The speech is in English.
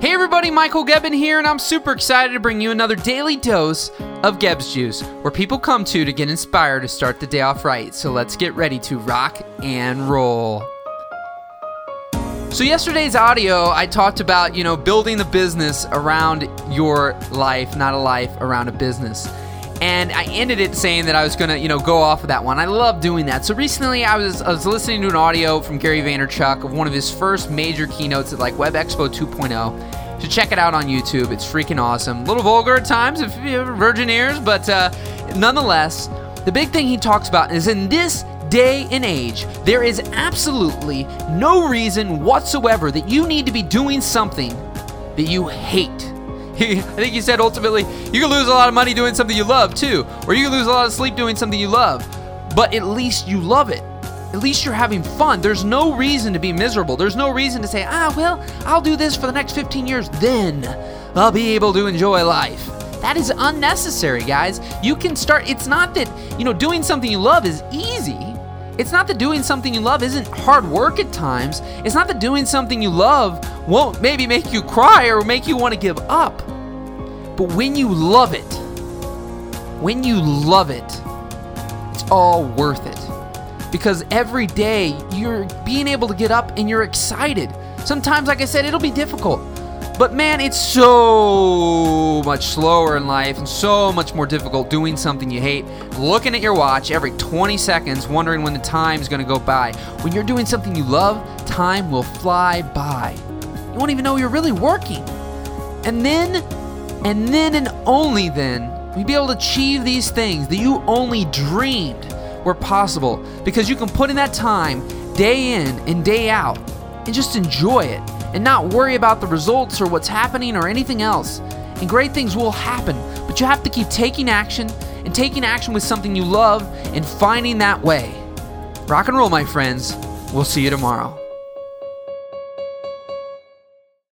Hey everybody, Michael Gebben here, and I'm super excited to bring you another daily dose of Gebbs Juice, where people come to to get inspired to start the day off right. So let's get ready to rock and roll. So yesterday's audio, I talked about, you know, building the business around your life, not a life around a business. And I ended it saying that I was gonna, you know, go off of that one. I love doing that. So recently, I was I was listening to an audio from Gary Vaynerchuk of one of his first major keynotes at like Web Expo 2.0. So check it out on YouTube. It's freaking awesome. A little vulgar at times if you have virgin ears, but uh, nonetheless, the big thing he talks about is in this day and age, there is absolutely no reason whatsoever that you need to be doing something that you hate. I think you said ultimately you can lose a lot of money doing something you love too, or you can lose a lot of sleep doing something you love, but at least you love it. At least you're having fun. There's no reason to be miserable. There's no reason to say, ah, well, I'll do this for the next 15 years, then I'll be able to enjoy life. That is unnecessary, guys. You can start, it's not that, you know, doing something you love is easy. It's not that doing something you love isn't hard work at times. It's not that doing something you love won't maybe make you cry or make you want to give up. But when you love it, when you love it, it's all worth it. Because every day you're being able to get up and you're excited. Sometimes, like I said, it'll be difficult. But man, it's so much slower in life and so much more difficult doing something you hate, looking at your watch every 20 seconds, wondering when the time is gonna go by. When you're doing something you love, time will fly by. You won't even know you're really working. And then, and then, and only then, we be able to achieve these things that you only dreamed were possible because you can put in that time day in and day out and just enjoy it and not worry about the results or what's happening or anything else. And great things will happen, but you have to keep taking action and taking action with something you love and finding that way. Rock and roll, my friends. We'll see you tomorrow.